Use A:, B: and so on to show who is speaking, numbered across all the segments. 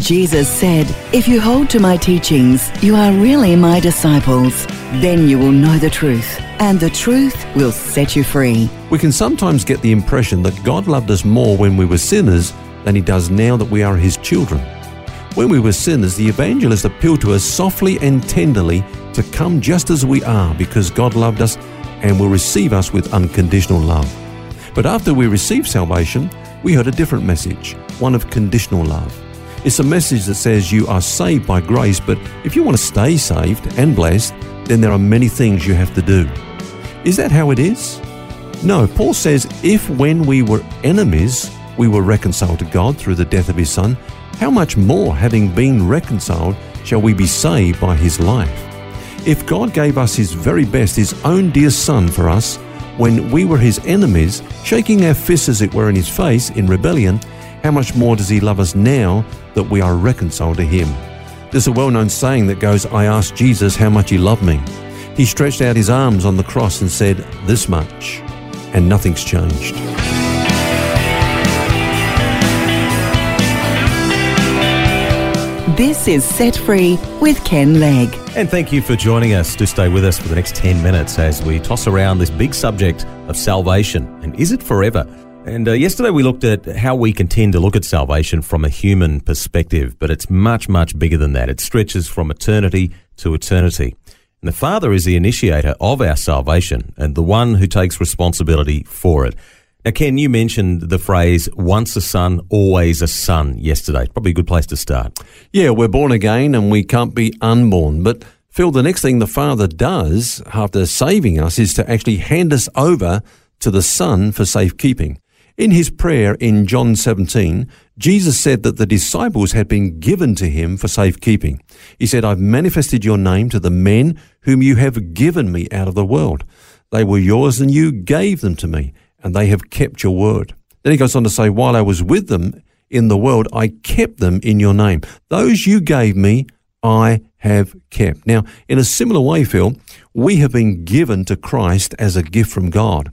A: Jesus said, If you hold to my teachings, you are really my disciples. Then you will know the truth, and the truth will set you free.
B: We can sometimes get the impression that God loved us more when we were sinners than he does now that we are his children. When we were sinners, the evangelist appealed to us softly and tenderly to come just as we are because God loved us and will receive us with unconditional love. But after we received salvation, we heard a different message, one of conditional love. It's a message that says you are saved by grace, but if you want to stay saved and blessed, then there are many things you have to do. Is that how it is? No, Paul says if when we were enemies, we were reconciled to God through the death of his Son, how much more, having been reconciled, shall we be saved by his life? If God gave us his very best, his own dear Son for us, when we were his enemies, shaking our fists as it were in his face in rebellion, how much more does he love us now that we are reconciled to him? There's a well known saying that goes, I asked Jesus how much he loved me. He stretched out his arms on the cross and said, This much, and nothing's changed.
A: This is Set Free with Ken Legg.
C: And thank you for joining us to stay with us for the next 10 minutes as we toss around this big subject of salvation. And is it forever? And uh, yesterday we looked at how we can tend to look at salvation from a human perspective, but it's much, much bigger than that. It stretches from eternity to eternity. And the Father is the initiator of our salvation and the one who takes responsibility for it. Now, Ken, you mentioned the phrase once a son, always a son yesterday. Probably a good place to start.
B: Yeah, we're born again and we can't be unborn. But Phil, the next thing the Father does after saving us is to actually hand us over to the Son for safekeeping. In his prayer in John 17, Jesus said that the disciples had been given to him for safekeeping. He said, I've manifested your name to the men whom you have given me out of the world. They were yours and you gave them to me and they have kept your word. Then he goes on to say, While I was with them in the world, I kept them in your name. Those you gave me, I have kept. Now, in a similar way, Phil, we have been given to Christ as a gift from God.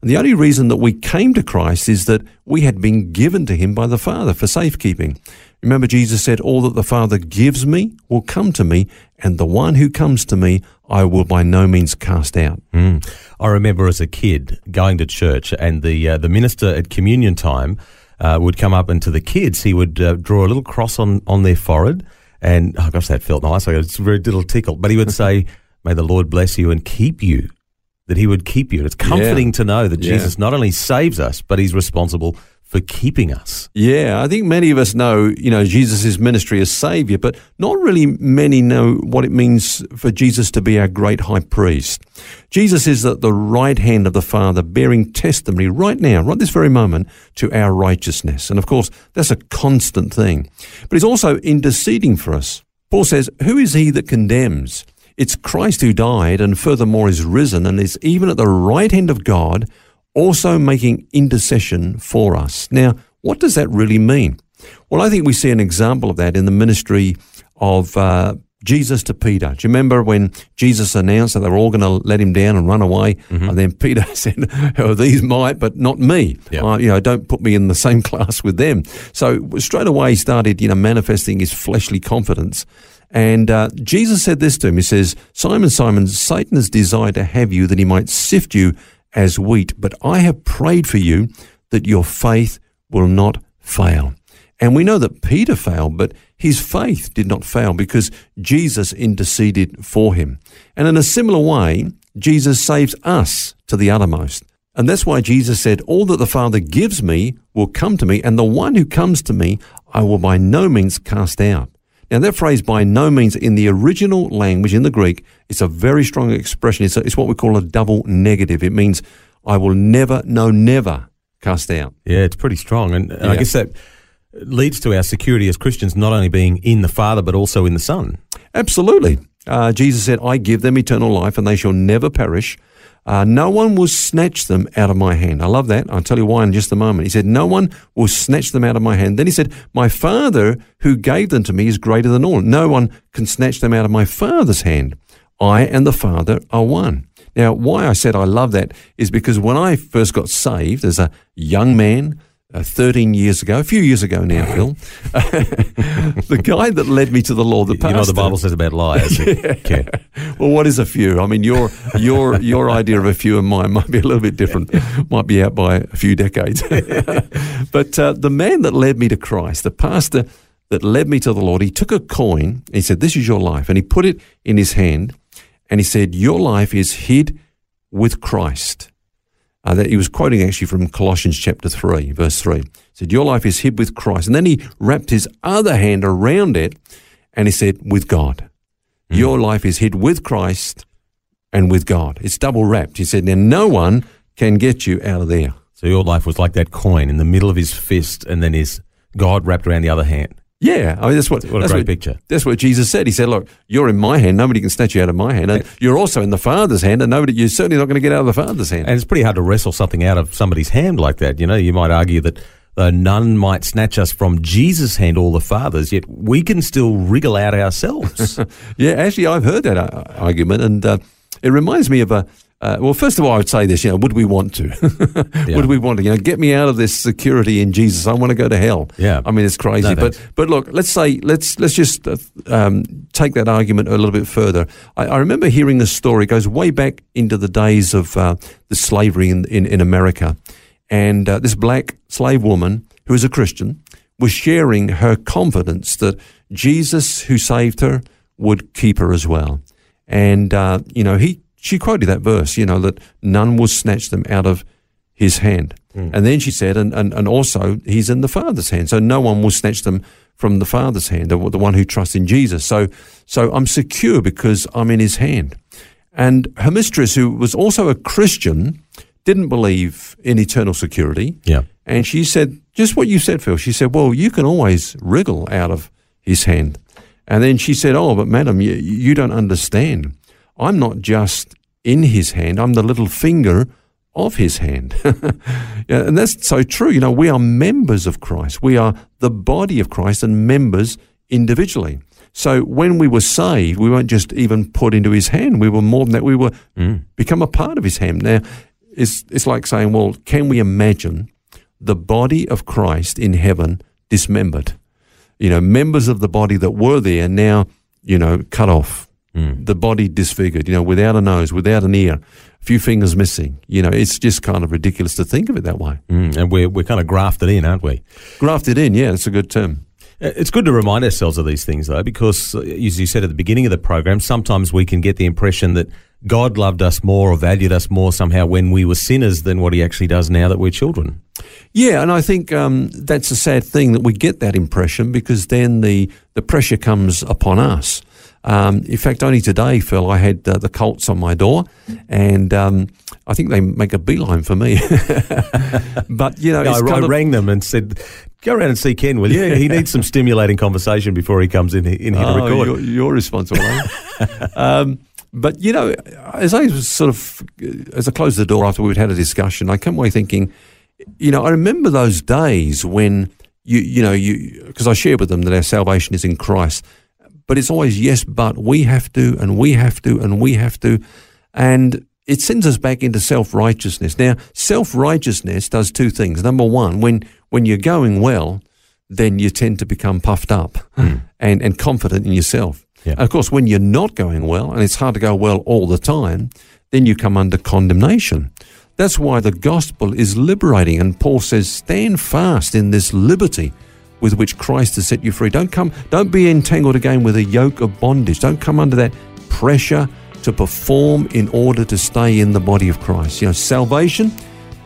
B: And the only reason that we came to Christ is that we had been given to him by the Father for safekeeping. Remember, Jesus said, All that the Father gives me will come to me, and the one who comes to me I will by no means cast out.
C: Mm. I remember as a kid going to church, and the uh, the minister at communion time uh, would come up, and to the kids, he would uh, draw a little cross on, on their forehead. And oh gosh, that felt nice. It's a very little tickle. But he would say, May the Lord bless you and keep you that he would keep you. It's comforting
B: Yeah.
C: to know that
B: Yeah.
C: Jesus not only saves us, but he's responsible for keeping us.
B: Yeah, I think many of us know, you know, Jesus' ministry as Savior, but not really many know what it means for Jesus to be our great high priest. Jesus is at the right hand of the Father, bearing testimony right now, right this very moment, to our righteousness. And of course, that's a constant thing. But he's also interceding for us. Paul says, Who is he that condemns? It's Christ who died and furthermore is risen and is even at the right hand of God, also making intercession for us. Now, what does that really mean? Well, I think we see an example of that in the ministry of uh, Jesus to Peter. Do you remember when Jesus announced that they were all going to let him down and run away? And then Peter said, oh, These might, but not me.
C: Yeah.
B: Uh, you know, don't put me in the same class with them. So straight away he started, you know, manifesting his fleshly confidence. And uh, Jesus said this to him. He says, Simon, Simon, Satan has desired to have you that he might sift you as wheat, but I have prayed for you that your faith will not fail. And we know that Peter failed, but his faith did not fail because Jesus interceded for him. And in a similar way, Jesus saves us to the uttermost. And that's why Jesus said, All that the Father gives me will come to me, and the one who comes to me I will by no means cast out. Now, that phrase by no means in the original language, in the Greek, it's a very strong expression. It's, a, it's what we call a double negative. It means I will never, no, never cast out.
C: Yeah, it's pretty strong. And, and I guess that leads to our security as Christians not only being in the Father, but also in the Son.
B: Absolutely. Uh, Jesus said, I give them eternal life and they shall never perish. Uh, no one will snatch them out of my hand. I love that. I'll tell you why in just a moment. He said, No one will snatch them out of my hand. Then he said, My Father who gave them to me is greater than all. No one can snatch them out of my Father's hand. I and the Father are one. Now, why I said I love that is because when I first got saved as a young man, uh, 13 years ago, a few years ago now, Phil, the guy that led me to the Lord, the pastor.
C: You know what the Bible says about liars.
B: yeah. Well, what is a few? I mean, your your your idea of a few and mine might be a little bit different. Might be out by a few decades. but uh, the man that led me to Christ, the pastor that led me to the Lord, he took a coin. He said, "This is your life," and he put it in his hand, and he said, "Your life is hid with Christ." Uh, that he was quoting actually from Colossians chapter 3, verse 3. He said, Your life is hid with Christ. And then he wrapped his other hand around it and he said, With God. Mm. Your life is hid with Christ and with God. It's double wrapped. He said, Now no one can get you out of there.
C: So your life was like that coin in the middle of his fist and then his God wrapped around the other hand.
B: Yeah, I mean that's what.
C: What a
B: that's
C: great
B: what,
C: picture.
B: That's what Jesus said. He said, "Look, you're in my hand. Nobody can snatch you out of my hand, and you're also in the Father's hand, and nobody. You're certainly not going to get out of the Father's hand."
C: And it's pretty hard to wrestle something out of somebody's hand like that. You know, you might argue that though none might snatch us from Jesus' hand, all the Father's, yet we can still wriggle out ourselves.
B: yeah, actually, I've heard that uh, argument, and uh, it reminds me of a. Uh, well, first of all, I would say this. You know, would we want to?
C: Yeah.
B: Would we want to? You know, get me out of this security in Jesus. I want to go to hell.
C: Yeah.
B: I mean, it's crazy.
C: No,
B: but but look, let's say let's let's just uh, um, take that argument a little bit further. I, I remember hearing a story. It goes way back into the days of uh, the slavery in, in in America, and uh, this black slave woman who was a Christian was sharing her confidence that Jesus, who saved her, would keep her as well. And uh, you know, he she quoted that verse, you know, that none will snatch them out of his hand. Hmm. And then she said, and, and, and also he's in the Father's hand. So no one will snatch them from the Father's hand, the, the one who trusts in Jesus. So so I'm secure because I'm in his hand. And her mistress, who was also a Christian, didn't believe in eternal security.
C: yeah.
B: And she said, just what you said, Phil. She said, well, you can always wriggle out of his hand. And then she said, oh, but madam, you, you don't understand. I'm not just in his hand, I'm the little finger of his hand. yeah, and that's so true. You know, we are members of Christ. We are the body of Christ and members individually. So when we were saved, we weren't just even put into his hand. We were more than that. We were mm. become a part of his hand. Now, it's, it's like saying, well, can we imagine the body of Christ in heaven dismembered? You know, members of the body that were there now, you know, cut off. The body disfigured, you know, without a nose, without an ear, a few fingers missing. You know, it's just kind of ridiculous to think of it that way.
C: Mm, and we're, we're kind of grafted in, aren't we?
B: Grafted in, yeah, that's a good term.
C: Uh, It's good to remind ourselves of these things, though, because, uh, as you said at the beginning of the program, sometimes we can get the impression that God loved us more or valued us more somehow when we were sinners than what He actually does now that we're children.
B: Yeah, and I think um, that's a sad thing that we get that impression because then the, the pressure comes upon us. Um, in fact, only today, Phil, I had uh, the Colts on my door, and um, I think they make a beeline for me. but you know,
C: I,
B: it's
C: I
B: kind of-
C: rang them and said, "Go around and see Ken, will you? Yeah. He needs some stimulating conversation before he comes in in here to
B: Oh,
C: record."
B: You're, you're responsible. eh? um, but you know, as I was sort of as I closed the door after we'd had a discussion, I came away thinking, you know, I remember those days when you you know you because I shared with them that our salvation is in Christ, but it's always yes, but we have to, and we have to, and we have to, and it sends us back into self righteousness. Now, self righteousness does two things. Number one, when when you're going well, then you tend to become puffed up hmm. and, and confident in yourself.
C: Yeah.
B: And of course, when you're not going well, and it's hard to go well all the time, then you come under condemnation. That's why the gospel is liberating. And Paul says, stand fast in this liberty with which Christ has set you free. Don't come, don't be entangled again with a yoke of bondage. Don't come under that pressure to perform in order to stay in the body of Christ. You know, salvation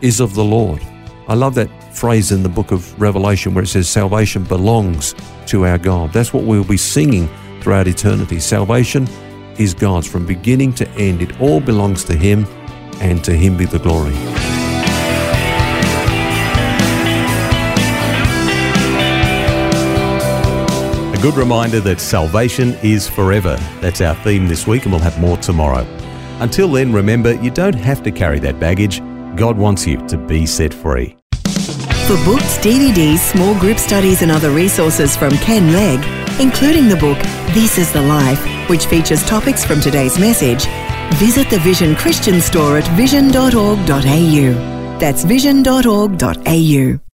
B: is of the Lord. I love that phrase in the book of Revelation where it says salvation belongs to our God. That's what we'll be singing throughout eternity. Salvation is God's from beginning to end. It all belongs to Him and to Him be the glory.
C: Good reminder that salvation is forever. That's our theme this week, and we'll have more tomorrow. Until then, remember, you don't have to carry that baggage. God wants you to be set free.
A: For books, DVDs, small group studies, and other resources from Ken Legg, including the book This is the Life, which features topics from today's message, visit the Vision Christian store at vision.org.au. That's vision.org.au.